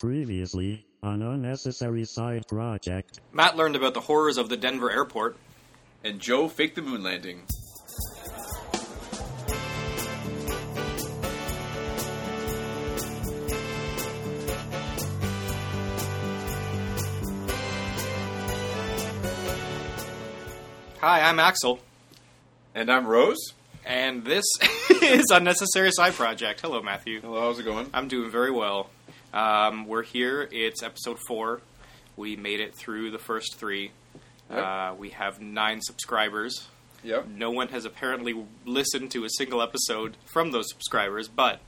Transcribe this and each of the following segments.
Previously, an Unnecessary Side Project. Matt learned about the horrors of the Denver airport. And Joe faked the moon landing. Hi, I'm Axel, And I'm Rose. and this is Unnecessary Side Project. Hello, Matthew. Hello, how's it going? I'm doing very well. Um, we're here. It's episode four. We made it through the first three. Yep. Uh, we have nine subscribers. Yep. No one has apparently listened to a single episode from those subscribers, but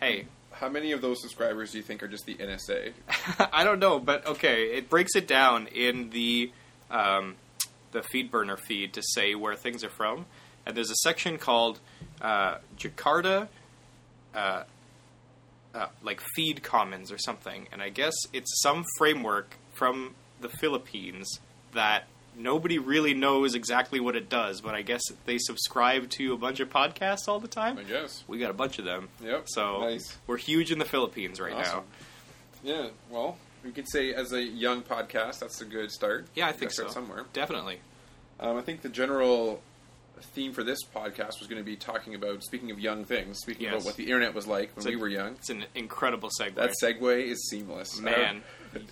hey, How many of those subscribers do you think are just the NSA? I don't know, but okay, it breaks it down in the um, the feed burner feed to say where things are from, and there's a section called uh, Jakarta, uh, uh, like feed commons or something, and I guess it's some framework from the Philippines that nobody really knows exactly what it does, but I guess they subscribe to a bunch of podcasts all the time. I guess. We got a bunch of them, Yep. so nice. we're huge in the Philippines right now. Yeah. Well, we could say as a young podcast, that's a good start. Yeah, I think start so. somewhere. Definitely. Um, I think the general theme for this podcast was going to be talking about speaking of young things, speaking Yes. about what the internet was like when a- we were young. It's an incredible segue. That segue is seamless. Man.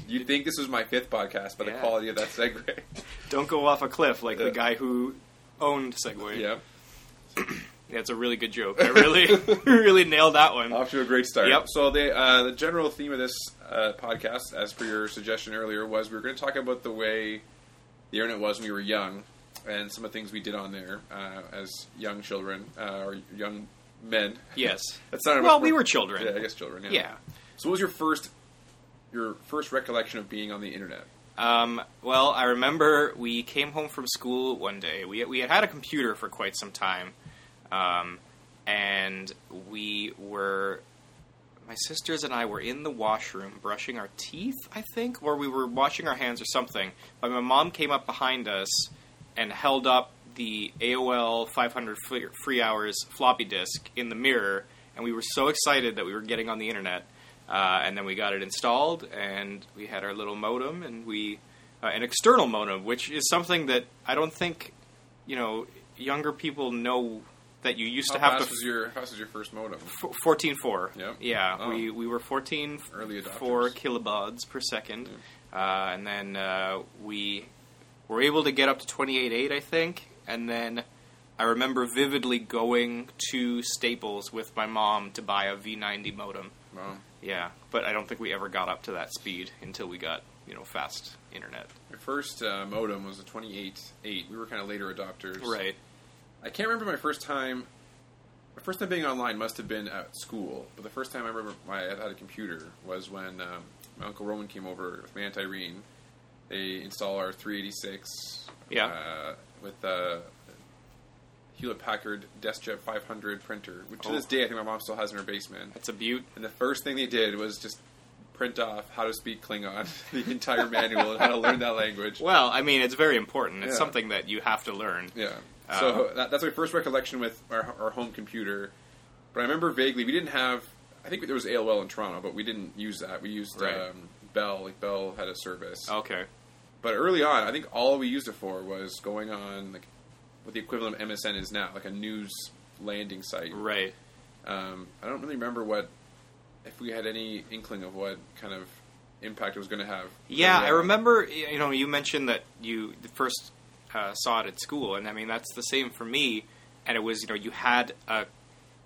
You'd think this was my fifth podcast, but Yeah. the quality of that segue. Don't go off a cliff like the guy who owned Segway. yeah. Yeah, it's a really good joke. I really, really nailed that one. Off to a great start. Yep. So the uh, the general theme of this uh, podcast, as per your suggestion earlier, was we were going to talk about the way the internet was when we were young, and some of the things we did on there uh, as young children uh, or young men. Yes. That's not Well, we were children. Yeah, I guess children. Yeah. Yeah. So, what was your first your first recollection of being on the internet? Um, well, I remember we came home from school one day. We we had had a computer for quite some time, um, and we were. My sisters and I were in the washroom brushing our teeth, I think, or we were washing our hands or something. But my mom came up behind us and held up the AOL 500 free- free hours floppy disk in the mirror, and we were so excited that we were getting on the internet. Uh, and then we got it installed, and we had our little modem, and we uh, an external modem, which is something that I don't think you know younger people know that you used How to have fast to was your how fast was your first modem? F- fourteen four. Yep. Yeah, Oh. we we were fourteen Early four adopters. kilobaud per second, uh, and then uh, we were able to get up to twenty eight eight, I think, and then I remember vividly going to Staples with my mom to buy a V ninety modem. Wow. Yeah, but I don't think we ever got up to that speed until we got you know fast internet. My first uh, modem was a twenty eight eight. We were kind of later adopters. Right. I can't remember my first time. My first time being online must have been at school, but the first time I remember I had a computer was when um, my uncle Roman came over with my aunt Irene. They install our 386 Yeah. uh, with the Hewlett Packard DeskJet 500 printer, which to Oh. this day I think my mom still has in her basement. That's a beaut. And the first thing they did was just print off how to speak Klingon, the entire manual, and how to learn that language. Well, I mean, it's very important. It's Yeah. something that you have to learn. Yeah. Uh, So that, that's my first recollection with our, our home computer. But I remember vaguely we didn't have. I think there was AOL in Toronto, but we didn't use that. We used Right. um, Bell. Like Bell had a service. Okay. But early on, I think all we used it for was going on like what the equivalent of MSN is now, like a news landing site. Right. Um, I don't really remember what if we had any inkling of what kind of impact it was going to have. Yeah, I remember. You know, you mentioned that you first uh, saw it at school, and I mean that's the same for me. And it was, you know, you had a.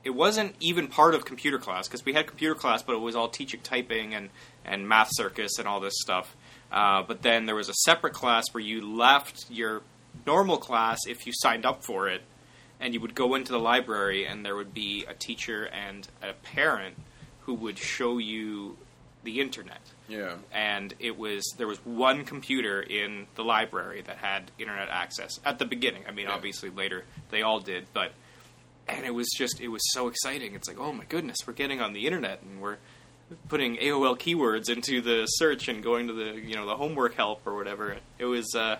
It wasn't even part of computer class because we had computer class, but it was all teaching typing and and math circus and all this stuff. Uh, but then there was a separate class where you left your normal class if you signed up for it, and you would go into the library, and there would be a teacher and a parent who would show you the internet Yeah. and it was there was one computer in the library that had internet access at the beginning. I mean, Yeah. obviously later they all did, but and it was just it was so exciting. It's like, oh my goodness, we're getting on the internet and we're putting AOL keywords into the search and going to the you know the homework help or whatever. It was uh,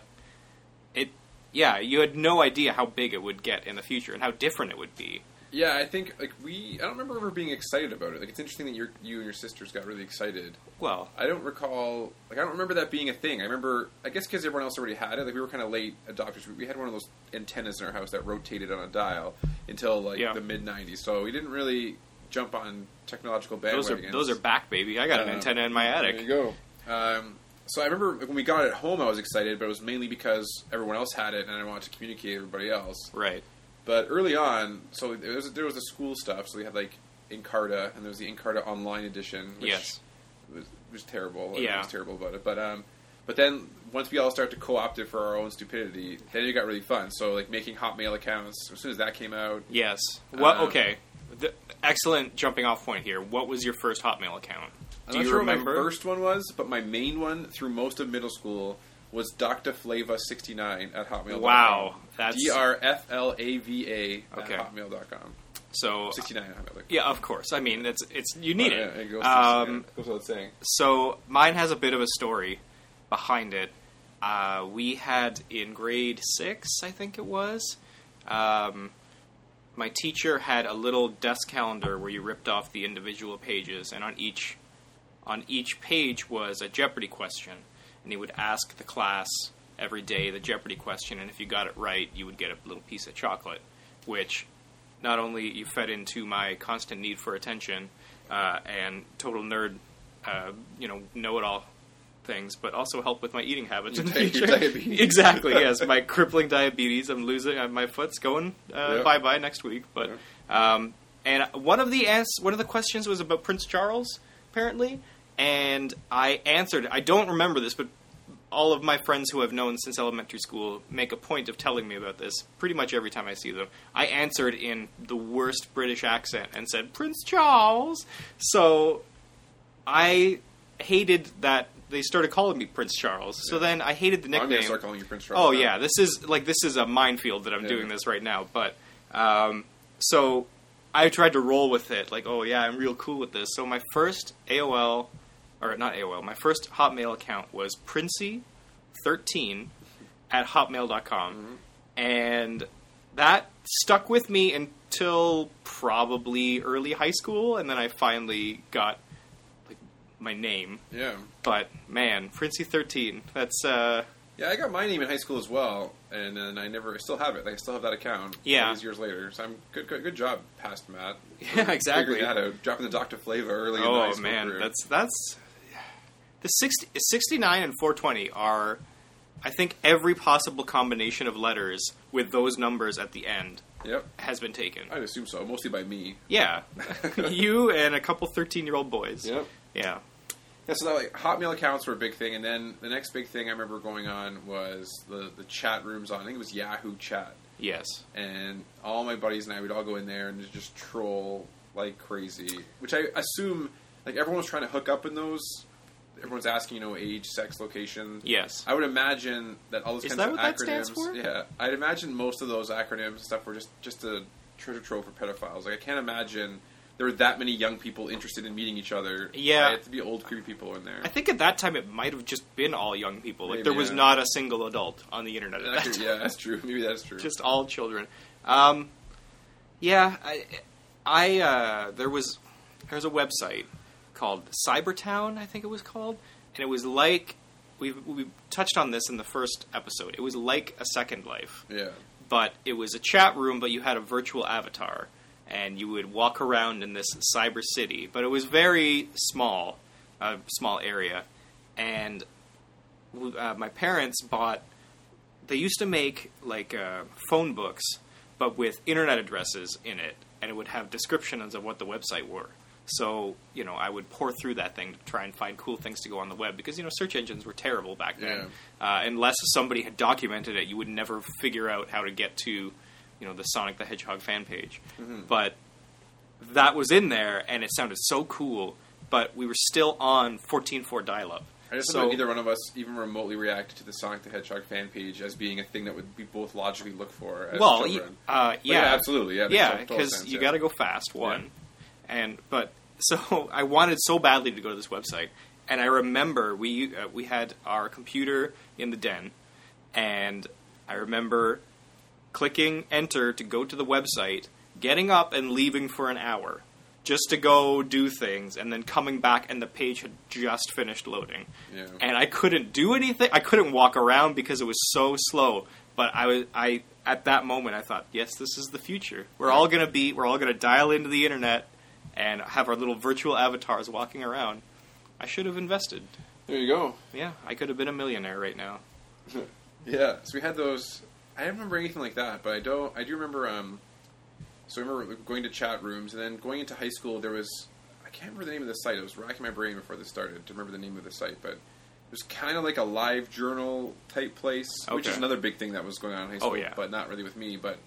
it yeah, you had no idea how big it would get in the future and how different it would be. Yeah, I think like we. I don't remember ever being excited about it. Like it's interesting that your you and your sisters got really excited. Well, I don't recall. Like I don't remember that being a thing. I remember. I guess because everyone else already had it. Like we were kind of late adopters. We- We had one of those antennas in our house that rotated on a dial until like Yeah. the mid '90s. So we didn't really jump on technological those are bandwagons. those are back, baby. I got an Uh, antenna in my attic. There you go. Um, so I remember when we got it home, I was excited, but it was mainly because everyone else had it, and I wanted to communicate with everybody else. Right. But early on, so there was, there was the school stuff. So we had like Encarta, and there was the Encarta Online Edition. Which Yes. was, was terrible. It Yeah. was terrible about it. But um, but then once we all started to co-opt it for our own stupidity, then it got really fun. So like making Hotmail accounts as soon as that came out. Yes. Well, Um, okay. The, excellent jumping off point here. What was your first Hotmail account? I'm Do not you sure remember? what my first one was, but my main one through most of middle school was Dr. Flava 69 at hotmail.com. Wow, that's D R F L A V A Okay. at hotmail.com. so. 69 at hotmail.com. Yeah, of course. I mean, it's it's you need Oh, it. Yeah, it goes, to, Um, goes without saying. So mine has a bit of a story behind it. Uh, we had in grade six, I think it was. Um, my teacher had a little desk calendar where you ripped off the individual pages, and on each on each page was a Jeopardy question, and he would ask the class every day the Jeopardy question, and if you got it right, you would get a little piece of chocolate, which not only you fed into my constant need for attention uh, and total nerd, uh, you know, know-it-all things, but also help with my eating habits Your in the future. diabetes. exactly, yes, my crippling diabetes. I'm losing. Uh, my foot's going uh, Yeah. bye bye next week. But um, and one of the ans- one of the questions was about Prince Charles, apparently, and I answered. I don't remember this, but all of my friends who I've known since elementary school make a point of telling me about this pretty much every time I see them. I answered in the worst British accent and said Prince Charles. So I hated that they started calling me Prince Charles. So then I hated the nickname. I'm to start calling you Prince Charles. Oh now. yeah, this is like this is a minefield that I'm Yeah. doing this right now. But um, so I tried to roll with it, like, oh yeah, I'm real cool with this. So my first AOL, or not AOL, my first Hotmail account was Princey13 at hotmail.com, Mm-hmm. and that stuck with me until probably early high school, and then I finally got like my name. Yeah. But man, Princey13, that's uh. Yeah, I got my name in high school as well, and then I never, I still have it. I still have that account. Yeah. all these years later. So I'm good. Good, good job, past Matt. Yeah, exactly. That out, dropping the Doctor Flavor early. Oh man, that's that's the 60, 69 and 420 are I think every possible combination of letters with those numbers at the end yep. has been taken. I'd assume so, mostly by me. Yeah. you and a couple 13-year-old boys. Yep. Yeah. Yeah, so that, like Hotmail accounts were a big thing, and then the next big thing I remember going on was the the chat rooms on. I think it was Yahoo Chat, Yes. and all my buddies and I would all go in there and just troll like crazy. Which I assume like everyone was trying to hook up in those. Everyone's asking, you know, age, sex, location. Yes. I would imagine that all those Is kinds that of acronyms. Yeah, I'd imagine most of those acronyms and stuff were just just a treasure trove for pedophiles. Like I can't imagine there were that many young people interested in meeting each other. Yeah. it had to be old creepy people in there. I think at that time it might have just been all young people. Like Maybe, there was yeah. not a single adult on the internet at that time. yeah, that's true. Maybe that's true. just all children. Um, yeah, I, I uh, there was there was a website called Cybertown, I think it was called, and it was like we we touched on this in the first episode. It was like a Second Life, yeah, but it was a chat room, but you had a virtual avatar, and you would walk around in this cyber city. But it was very small, a small area, and uh, my parents bought. They used to make like uh, phone books, but with internet addresses in it, and it would have descriptions of what the website were. So you know, I would pour through that thing to try and find cool things to go on the web because you know search engines were terrible back then. Uh, unless somebody had documented it, you would never figure out how to get to you know the Sonic the Hedgehog fan page. But that was in there, and it sounded so cool. But we were still on 14.4 dial-up. I just so, don't know neither one of us even remotely reacted to the Sonic the Hedgehog fan page as being a thing that would we both logically look for. As well, y- uh, But yeah, absolutely, yeah, yeah, because you yeah. got to go fast. One, and but so I wanted so badly to go to this website, and I remember we uh, we had our computer in the den, and I remember clicking enter to go to the website, getting up and leaving for an hour just to go do things, and then coming back and the page had just finished loading, Yeah. and I couldn't do anything. I couldn't walk around because it was so slow. But I was I at that moment I thought, yes, this is the future. We're all gonna be we're all gonna dial into the internet and have our little virtual avatars walking around. I should have invested. There you go. Yeah, I could have been a millionaire right now. Yeah, so we had those. I don't remember anything like that, but I don't. I do remember. Um, so I remember going to chat rooms, and then going into high school. There was I can't remember the name of the site. I was racking my brain before this started to remember the name of the site, but it was kind of like a live journal type place, which is another big thing that was going on in high school. Oh, yeah. but not really with me. But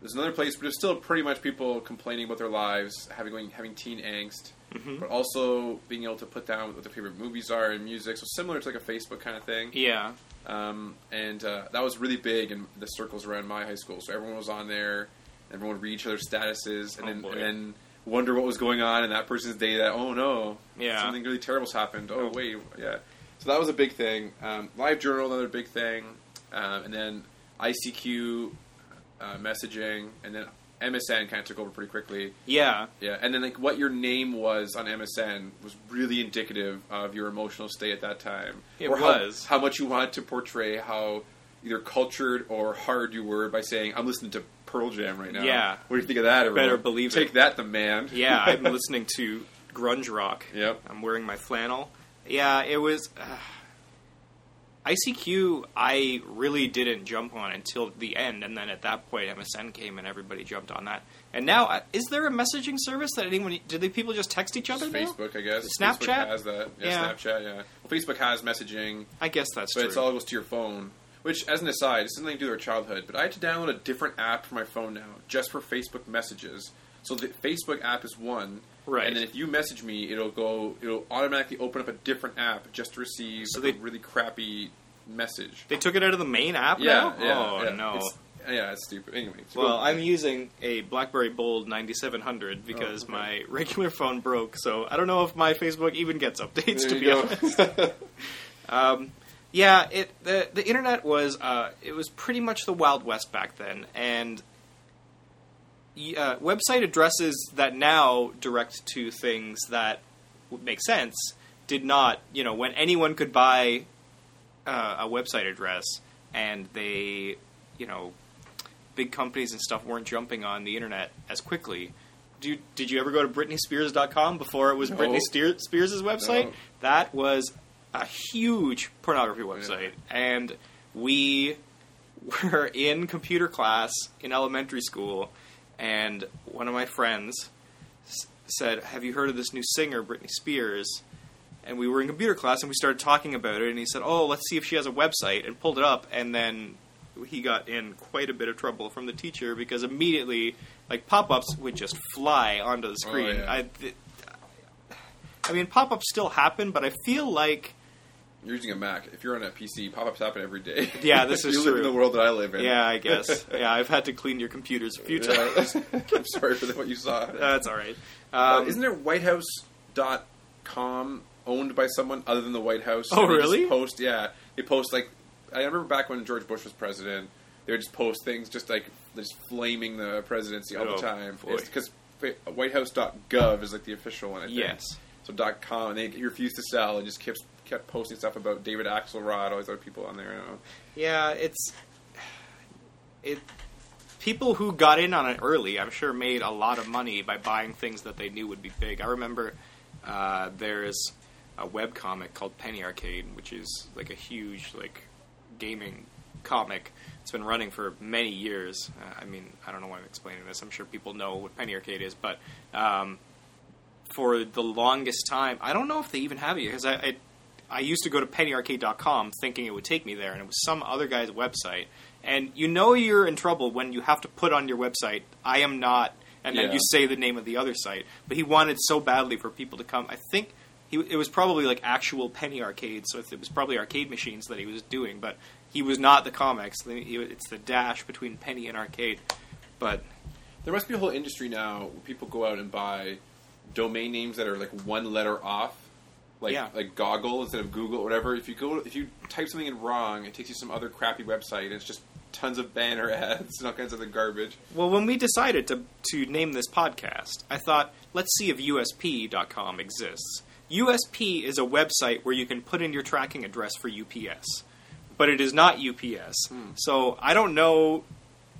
there's another place, but there's still pretty much people complaining about their lives, having going having teen angst, Mhm. but also being able to put down what their favorite movies are and music. So similar to like a Facebook kind of thing. Yeah, Um, and uh, that was really big in the circles around my high school. So everyone was on there. Everyone would read each other's statuses, and Oh, then and then wonder what was going on in that person's day. That oh no, Yeah. something really terrible's happened. Oh wait, yeah. So that was a big thing. Um, Live journal, another big thing, um, and then ICQ uh, messaging, and then MSN kind of took over pretty quickly. yeah, Yeah, and then like what your name was on MSN was really indicative of your emotional state at that time. It or was. how, how much you wanted to portray how either cultured or hard you were by saying, "I'm listening to Pearl Jam right now." Yeah. what do you think of that? everyone? Better believe Take it. that, the man. yeah. I'm listening to grunge rock. Yep. I'm wearing my flannel. Yeah, it was. Uh, ICQ, I really didn't jump on until the end, and then at that point, MSN came and everybody jumped on that. And now, uh, is there a messaging service that anyone? Did the people just text each other? Just? Facebook, I guess. Snapchat? Facebook has that. Yeah, Yeah. Snapchat. Yeah. Well, Facebook has messaging, I guess that's true. but true. it's all goes to your phone. Which, as an aside, this has nothing to do with our childhood, but I had to download a different app for my phone now, just for Facebook messages. So the Facebook app is one, Right. And then if you message me, it'll go, it'll automatically open up a different app just to receive So they- a really crappy message. they took it out of the main app yeah, now. yeah, oh yeah. no. It's, yeah, it's stupid. Anyway, so Well, I'm using a BlackBerry Bold 9700 because okay. my regular phone broke, so I don't know if my Facebook even gets updates. There to be go. honest, um, yeah, it the the internet was uh, it was pretty much the wild west back then, and uh, website addresses that now direct to things that make sense did not. You know, when anyone could buy uh, a website address and they, you know, big companies and stuff weren't jumping on the internet as quickly. Do you, did you ever go to BritneySpears.com before it was No. Britney Spears' website? No. That was a huge pornography website, and we were in computer class in elementary school, and one of my friends s- said, "Have you heard of this new singer, Britney Spears?" And we were in computer class, and we started talking about it. And he said, "Oh, let's see if she has a website," and pulled it up, and then he got in quite a bit of trouble from the teacher because immediately, like pop-ups would just fly onto the oh, screen. yeah. I, th- I mean, pop-ups still happen, but I feel like You're using a Mac. If you're on a PC, pop-ups happen every day. Yeah, this is you live true. in the world that I live in. Yeah, I guess. yeah, I've had to clean your computers a few times. I'm sorry for what you saw. That's all right. Uh, Um, isn't there WhiteHouse.com owned by someone other than the White House? Oh, And they just really? Post, yeah. They post like I remember back when George Bush was president. They would just post things just like just flaming the presidency all Oh, the time. Because WhiteHouse.gov is like the official one. I think. yes. So dot .com, and they he refused to sell and just kept kept posting stuff about David Axelrod, all these other people on there. Yeah, it's it. People who got in on it early, I'm sure, made a lot of money by buying things that they knew would be big. I remember uh, there's a web comic called Penny Arcade, which is like a huge like gaming comic. It's been running for many years. Uh, I mean, I don't know why I'm explaining this. I'm sure people know what Penny Arcade is, but um, for the longest time, I don't know if they even have it because I, I I used to go to pennyarcade.com thinking it would take me there, and it was some other guy's website. And you know you're in trouble when you have to put on your website, I am not, and then Yeah. you say the name of the other site. But he wanted so badly for people to come. I think he, it was probably like actual penny arcade, so it was probably arcade machines that he was doing, but he was not the comics. It's the dash between penny and arcade. But There must be a whole industry now where people go out and buy domain names that are like one letter off like Yeah. like Goggle instead of Google, or whatever. If you go, if you type something in wrong, it takes you to some other crappy website. and It's just tons of banner ads and all kinds of other garbage. Well, when we decided to to name this podcast, I thought, let's see if USP.com exists. USP is a website where you can put in your tracking address for UPS, but it is not UPS. Hmm. So I don't know.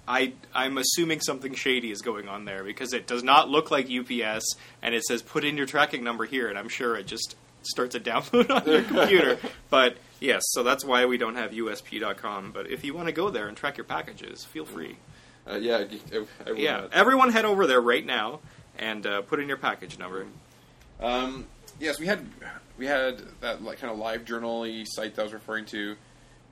I I'm assuming something shady is going on there because it does not look like UPS, and it says put in your tracking number here, and I'm sure it just starts a download on your computer. But yes, so that's why we don't have USP.com. But if you want to go there and track your packages, feel free. Uh, yeah, I Yeah, everyone head over there right now and uh, put in your package number. Um, yes, we had we had that like kind of live journal-y site that I was referring to.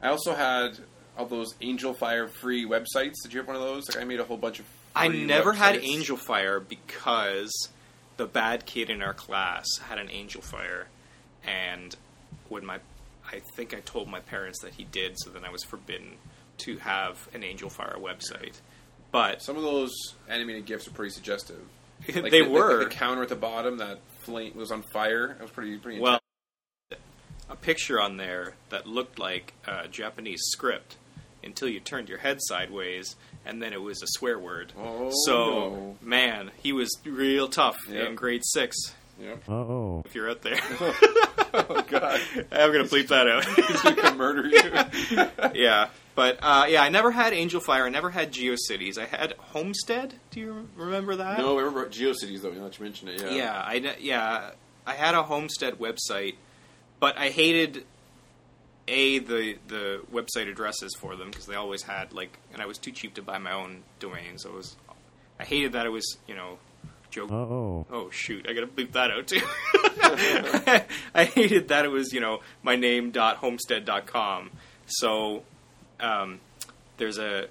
I also had all those Angelfire free websites. Did you have one of those? Like I made a whole bunch of. I never had. Angelfire because the bad kid in our class had an Angelfire, and when my, I think I told my parents that he did, so then I was forbidden to have an Angel Fire website. But Some of those animated gifs are pretty suggestive. Like they the, were the, the counter at the bottom that flame was on fire. It was pretty pretty. well a picture on there that looked like a Japanese script until you turned your head sideways, and then it was a swear word. Oh, so no. man, he was real tough Yep. in grade six. Yep. Uh oh. If you're out there, God, I'm gonna bleep that out. he's gonna murder you. yeah, but uh, yeah, I never had Angelfire. I never had GeoCities. I had Homestead. Do you remember that? no, I remember GeoCities though. Now that you mentioned it, yeah. Yeah, I yeah, I had a Homestead website, but I hated a the the website addresses for them because they always had like, and I was too cheap to buy my own domain, so it was. I hated that it was you know, joke. Oh. Oh shoot! I gotta bleep that out too. I hated that it was you know my name dot homestead dot com. So um, there's a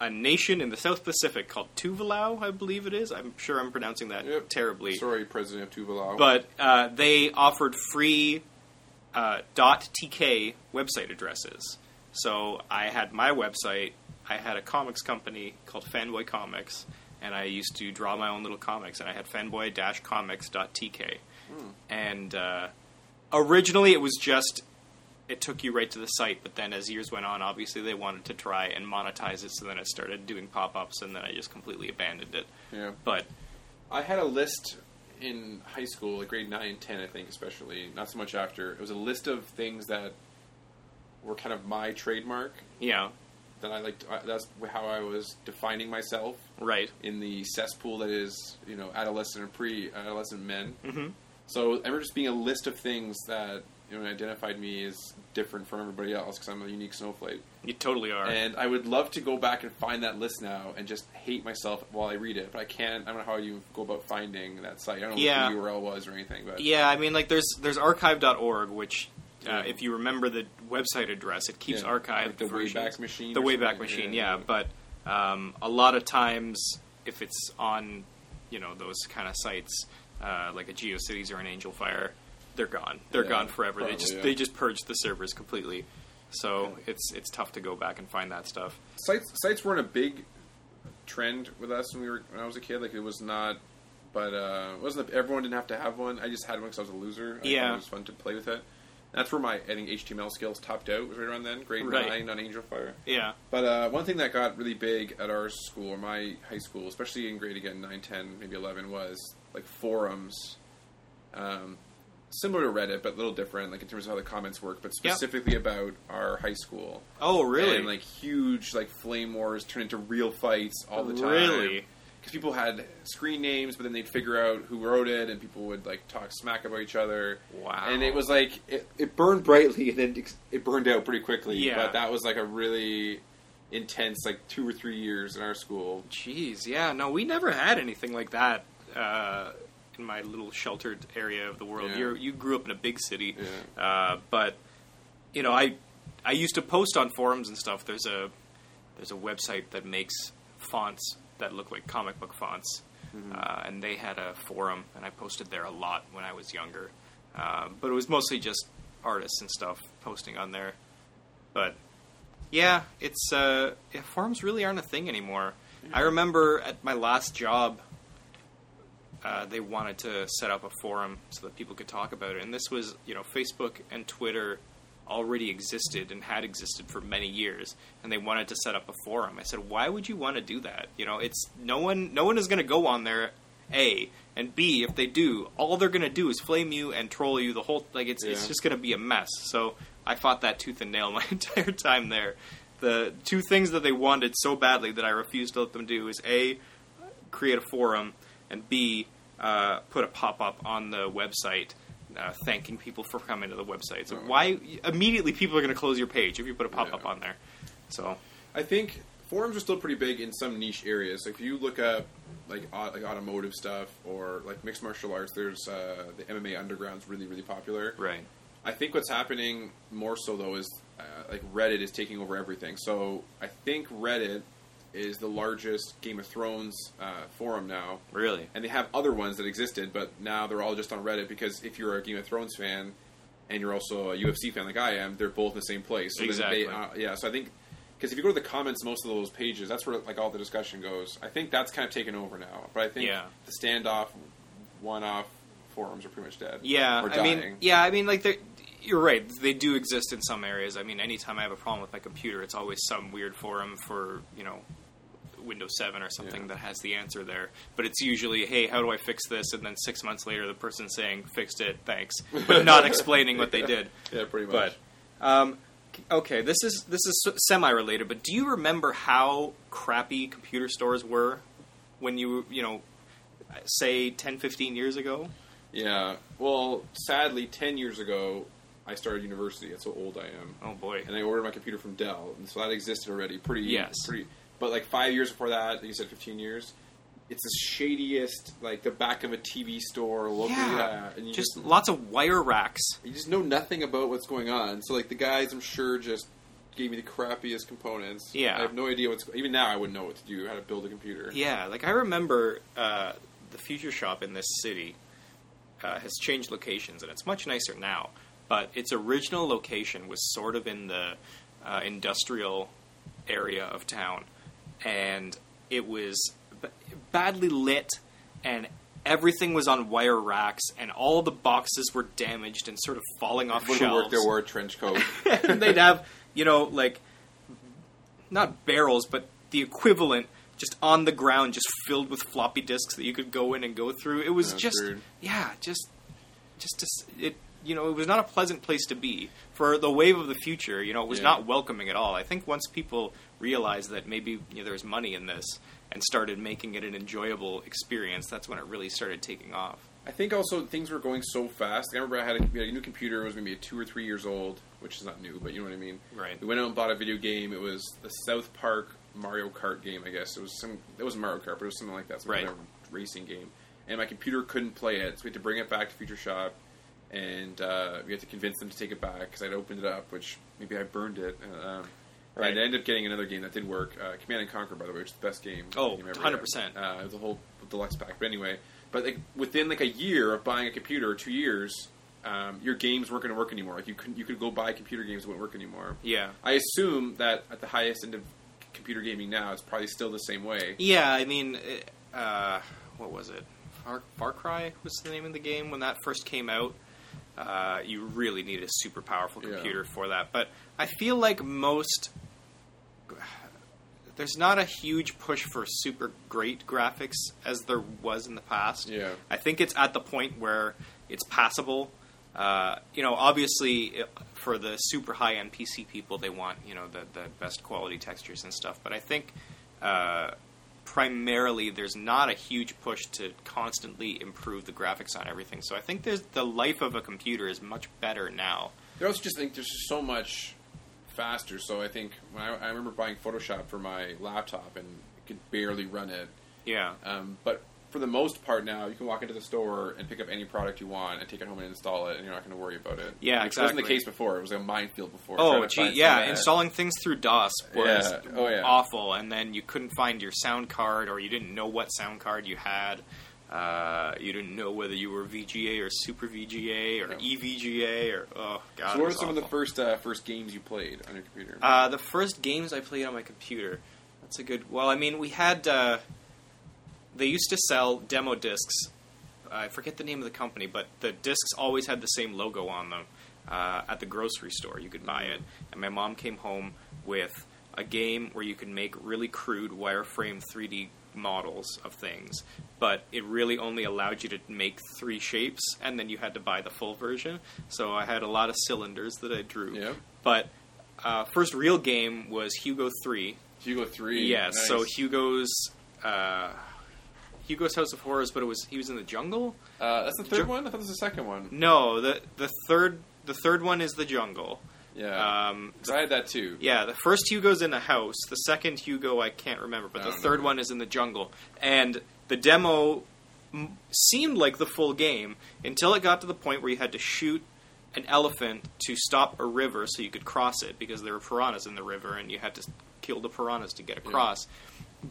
a nation in the South Pacific called Tuvalu, I believe it is. I'm sure I'm pronouncing that Yep. terribly, Sorry, President of Tuvalu. but uh, they offered free uh, .tk website addresses. So I had my website. I had a comics company called Fanboy Comics, and I used to draw my own little comics. And I had fanboy-comics.tk. And uh, originally, it was just it took you right to the site. But then, as years went on, obviously they wanted to try and monetize it. So then it started doing pop-ups, and then I just completely abandoned it. yeah. But I had a list in high school, like grade nine and ten, I think, especially. Not so much after. It was a list of things that were kind of my trademark. yeah, That I liked. uh, That's how I was defining myself right. in the cesspool that is, you know, adolescent and pre-adolescent men. hmm So ever just being a list of things that you know identified me as different from everybody else because I'm a unique snowflake. You totally are. And I would love to go back and find that list now and just hate myself while I read it, but I can't. I don't know how you go about finding that site. I don't know Yeah. what the URL was or anything, but Yeah, I mean, like there's there's archive.org, which uh, if you remember the website address, it keeps Yeah, archived like the versions. Wayback Machine The Wayback Machine, yeah, yeah. But um, a lot of times, if it's on, you know, those kind of sites uh, like a GeoCities or an Angelfire, they're gone. They're Yeah, gone forever. they just they just purged the servers completely. So it's it's tough to go back and find that stuff. sites sites weren't a big trend with us when we were when I was a kid. Like it was not, but uh, wasn't everyone didn't have to have one. I just had one because I was a loser. I Yeah. it was fun to play with it. That's where my I think HTML skills topped out. Was right around then, grade Right. nine on Angelfire. Yeah. But uh, one thing that got really big at our school, or my high school, especially in grade again 9, 10, maybe 11, was like forums. Um, similar to Reddit, but a little different, like in terms of how the comments work, but Yep. specifically about our high school. Oh, really? And like huge, like flame wars turn into real fights all the time. Really? Because people had screen names, but then they'd figure out who wrote it, and people would like talk smack about each other. Wow. And it was like it, it burned brightly, and then it burned out pretty quickly. Yeah. But that was like a really intense, like two or three years in our school. Jeez, yeah, no, we never had anything like that uh, in my little sheltered area of the world. Yeah. You're, you grew up in a big city, Yeah. uh, but you know, I I used to post on forums and stuff. There's a there's a website that makes fonts that look like comic book fonts, uh, and they had a forum, and I posted there a lot when I was younger. Uh, but it was mostly just artists and stuff posting on there. But yeah, it's uh, yeah, forums really aren't a thing anymore. I remember at my last job, uh, they wanted to set up a forum so that people could talk about it. And this was, you know, Facebook and Twitter already existed and had existed for many years, and they wanted to set up a forum. I said, why would you want to do that? You know, it's no one, no one is going to go on there. A and B, if they do, all they're going to do is flame you and troll you. The whole like it's it's just going to be a mess. So I fought that tooth and nail my entire time there. The two things that they wanted so badly that I refused to let them do is a create a forum and b uh, put a pop up on the website uh, thanking people for coming to the website. So why immediately people are going to close your page if you put a pop up Yeah. on there? So I think forums are still pretty big in some niche areas. Like if you look up like like automotive stuff or like mixed martial arts, there's uh, the MMA underground's really really popular. right, I think what's happening more so though is uh, like Reddit is taking over everything. So I think Reddit is the largest Game of Thrones uh, forum now, really, and they have other ones that existed, but now they're all just on Reddit because if you're a Game of Thrones fan and you're also a UFC fan like I am, they're both in the same place. So Exactly. They, uh, yeah. So I think because if you go to the comments, most of those pages, that's where like all the discussion goes. I think that's kind of taken over now. But I think Yeah. the standoff, one-off forums are pretty much dead. yeah. or I mean, yeah, I mean, like they're- you're right. They do exist in some areas. I mean, anytime I have a problem with my computer, it's always some weird forum for you know Windows 7 or something Yeah. that has the answer there. But it's usually, hey, how do I fix this? And then six months later, the person's saying, fixed it, thanks, but not explaining what they did. Yeah, pretty much. But um, okay, this is this is semi related. But do you remember how crappy computer stores were when you you know say 10, 15 years ago? Yeah. Well, sadly, ten years ago, I started university. That's how old I am. Oh boy, And I ordered my computer from Dell, and so that existed already. Pretty, Yes. pretty. But like five years before that, you said, fifteen years. It's the shadiest, like the back of a TV store. Local, yeah, yeah, and you just just, lots of wire racks. you just know nothing about what's going on. So like the guys, I'm sure, just gave me the crappiest components. Yeah. I have no idea what's. Even now, I wouldn't know what to do, how to build a computer. Yeah, like I remember uh, the Future Shop in this city uh, has changed locations, and it's much nicer now. But its original location was sort of in the uh, industrial area of town, and it was b- badly lit, and everything was on wire racks, and all the boxes were damaged and sort of falling off Everyone shelves there wore a trench coat. and they'd have you know like not barrels but the equivalent just on the ground just filled with floppy disks that you could go in and go through it was That's just weird. yeah just just to, it you know it was not a pleasant place to be for the wave of the future you know it was Yeah. not welcoming at all i think once people realized that maybe you know, there was money in this and started making it an enjoyable experience that's when it really started taking off I think also things were going so fast. I remember I had a, had a new computer. It was maybe two or three years old, which is not new, but you know what I mean. Right. We went out and bought a video game. It was the South Park Mario Kart game. I guess it was some. It wasn't Mario Kart, but it was something like that. Some Right. kind of racing game. And my computer couldn't play it, so we had to bring it back to Future Shop, and uh, we had to convince them to take it back because I'd opened it up, which maybe I burned it. Um, Right. And I ended up getting another game that did work. Uh, Command and Conquer, by the way, which is the best game. Oh, game ever 100%. Uh, it was a whole deluxe pack. But anyway, but like within like a year of buying a computer, two years, um, your games weren't going to work anymore. Like you could you could go buy computer games that wouldn't work anymore. yeah I assume that at the highest end of computer gaming now, it's probably still the same way. Yeah, I mean, uh, what was it? Far, Far Cry was the name of the game when that first came out. Uh, you really needed a super powerful Yeah. computer for that. But I feel like most. There's not a huge push for super great graphics as there was in the past. Yeah. I think it's at the point where it's passable. Uh, you know, obviously, for the super high end PC people, they want you know the the best quality textures and stuff. But I think uh, primarily there's not a huge push to constantly improve the graphics on everything. So I think there's the life of a computer is much better now. There also just think there's so much faster. So I think when I, I remember buying Photoshop for my laptop and could barely run it. Yeah, Um, but for the most part now, you can walk into the store and pick up any product you want and take it home and install it, and you're not going to worry about it. Yeah, Which wasn't the case before. It was a minefield before. Oh, gee, yeah. Installing things through DOS was Yeah. Oh, yeah. awful, and then you couldn't find your sound card, or you didn't know what sound card you had. Uh, you didn't know whether you were VGA or Super VGA or Yeah. EVGA or oh god. So, what were was some of the first uh, first games you played on your computer? Uh, the first games I played on my computer. That's a good. Well, I mean, we had. Uh, they used to sell demo discs I forget the name of the company, but the discs always had the same logo on them. Uh, at the grocery store, you could buy it, and my mom came home with a game where you could make really crude wireframe 3D models of things, but it really only allowed you to make three shapes, and then you had to buy the full version. So I had a lot of cylinders that I drew. Yeah. But uh, first real game was Hugo 3. Hugo three. Yes, nice. so Hugo's uh, Hugo's House of Horrors, but it was he was in the jungle. uh, that's the third Ju- one. I thought this was the second one. No, the the third the third one is the jungle. Yeah, Um, I had that too. yeah, the first Hugo's in a house. The second Hugo I can't remember, but I the don't third know. one is in the jungle. And the demo m- seemed like the full game until it got to the point where you had to shoot an elephant to stop a river so you could cross it because there were piranhas in the river and you had to kill the piranhas to get across.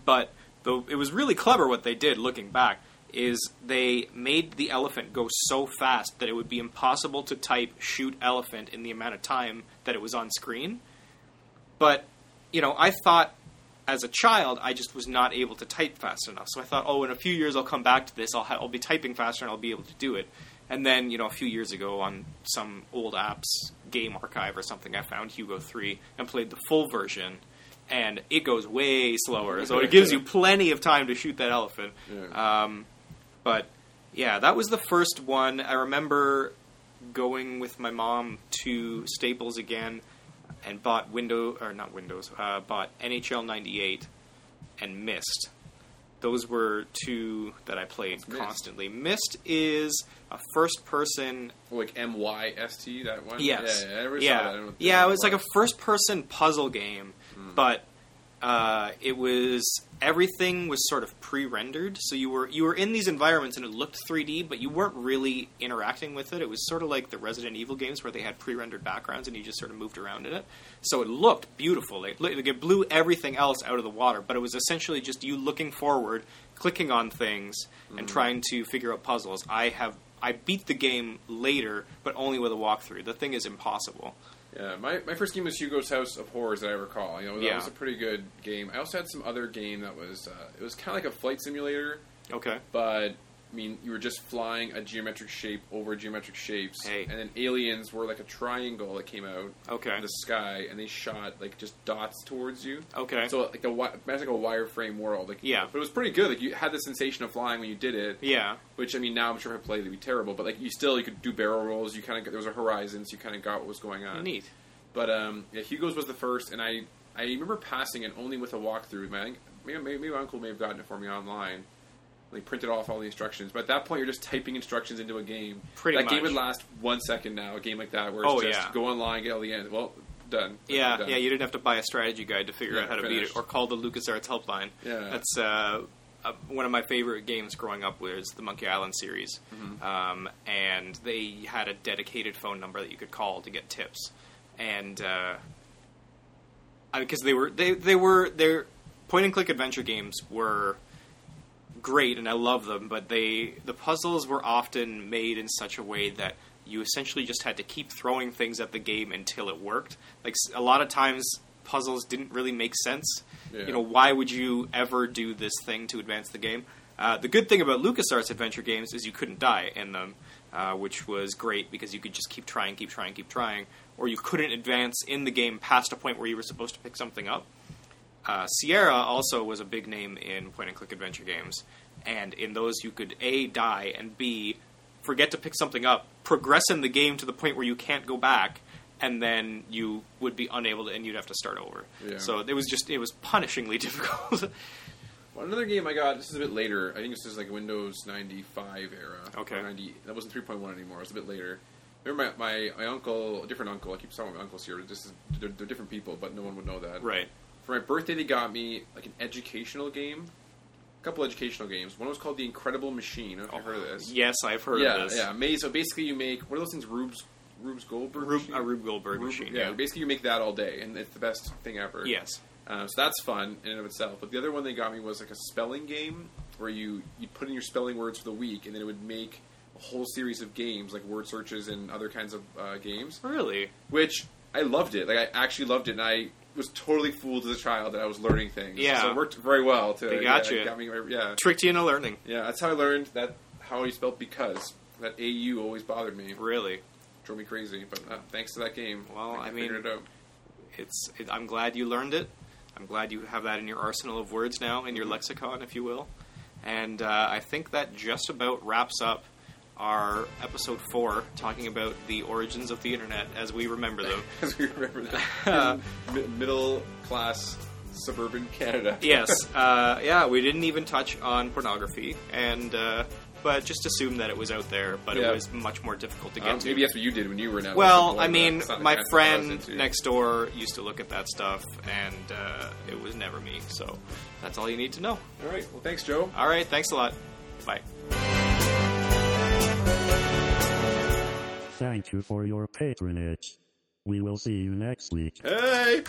But the, it was really clever what they did looking back is they made the elephant go so fast that it would be impossible to type shoot elephant in the amount of time that it was on screen. But, you know, I thought as a child, I just was not able to type fast enough. So I thought, oh, in a few years I'll come back to this. I'll, ha- I'll be typing faster and I'll be able to do it. And then, you know, a few years ago on some old apps game archive or something, I found Hugo 3 and played the full version. And it goes way slower. So it gives you plenty of time to shoot that elephant. Yeah. Um, but yeah, that was the first one. I remember going with my mom to Staples again and bought Windows or not Windows, uh, bought NHL '98 and Myst. Those were two that I played Myst? constantly. Myst is a first-person like M Y S T. That one. Yes. Yeah, yeah, I yeah. that. I don't know what the Yeah, it was like a first person puzzle game, but uh, it was everything was sort of pre-rendered. So you were you were in these environments and it looked 3D, but you weren't really interacting with it. It was sort of like the Resident Evil games where they had pre-rendered backgrounds and you just sort of moved around in it. So it looked beautiful. It, like, it blew everything else out of the water, but it was essentially just you looking forward, clicking on things, and trying to figure out puzzles. I have I beat the game later, but only with a walkthrough. The thing is impossible. Yeah, my, my first game was Hugo's House of Horrors that I recall. You know, that Yeah. was a pretty good game. I also had some other game that was uh, it was kind of like a flight simulator, Okay. but I mean you were just flying a geometric shape over geometric shapes, Hey. and then aliens were like a triangle that came out Okay. in the sky, and they shot like just dots towards you. Okay. So like a imagine like a wireframe world, like Yeah. but it was pretty good. Like you had the sensation of flying when you did it, yeah. which I mean now I'm sure if I played it'd be terrible, but like you still you could do barrel rolls. You kind of there was a horizon, so you kind of got what was going on. Neat. But um, yeah, Hugo's was the first, and I I remember passing it only with a walkthrough. I think maybe, maybe, maybe my uncle may have gotten it for me online. Like printed off all the instructions, but at that point you're just typing instructions into a game. Pretty that game would last one second now. A game like that, where it's Oh, just yeah. go online, get all the end. Well, done. Yeah, Done. yeah. You didn't have to buy a strategy guide to figure Yeah, out how to beat it, or call the LucasArts helpline. Yeah. That's uh, uh, one of my favorite games growing up was the Monkey Island series, Mm-hmm. um, and they had a dedicated phone number that you could call to get tips, and uh, because they were they they were their point and click adventure games were great and I love them, but they the puzzles were often made in such a way that you essentially just had to keep throwing things at the game until it worked. Like a lot of times puzzles didn't really make sense. Yeah. You know, why would you ever do this thing to advance the game? Uh, the good thing about LucasArts adventure games is you couldn't die in them, uh, which was great because you could just keep trying, keep trying, keep trying, or you couldn't advance in the game past a point where you were supposed to pick something up. Uh, Sierra also was a big name in point and click adventure games, and in those you could a die and b forget to pick something up, progress in the game to the point where you can't go back, and then you would be unable to, and you'd have to start over. Yeah. So it was just it was punishingly difficult. Well, another game I got. This is a bit later. I think this is like Windows 95 era. Okay. 90. That wasn't 3.1 anymore. It was a bit later. Remember my, my, my uncle, a different uncle. I keep talking about my uncles here. This is they're, they're different people, but no one would know that. right. For my birthday, they got me like an educational game. A couple educational games. One was called The Incredible Machine. I don't know if you've heard of this. Yes, I've heard yeah, of this. yeah. Amazing. So basically, you make what are those things? Rube's Rube's Goldberg. Rube, machine? a Rube Goldberg Rube- machine. Yeah, Yeah. basically you make that all day, and it's the best thing ever. Yes. Uh, so that's fun in and of itself. But the other one they got me was like a spelling game where you you put in your spelling words for the week, and then it would make a whole series of games like word searches and other kinds of uh, games. Really. Which I loved it. Like I actually loved it, and I was totally fooled as a child that I was learning things. Yeah. so it worked very well. To They got yeah, you. Got me, yeah, Tricked you into learning. yeah. That's how I learned that how you spelled because. That AU always bothered me, Really, drove me crazy. But uh, thanks to that game, Well, I mean- it out. it's. It, I'm glad you learned it. I'm glad you have that in your arsenal of words now, in your lexicon, if you will. And uh, I think that just about wraps up our episode four, talking about the origins of the internet as we remember them. As we remember that in mi- middle class suburban Canada. yes, uh, yeah, we didn't even touch on pornography, and uh, but just assume that it was out there, but Yeah. it was much more difficult to get Um, to. maybe that's what you did when you were an Well, I mean, that's not the my kind of stuff I was friend next door used to look at that stuff, and uh, it was never me. So that's all you need to know. All right. Well, thanks, Joe. All right, thanks a lot. Bye. Thank you for your patronage. We will see you next week. Hey.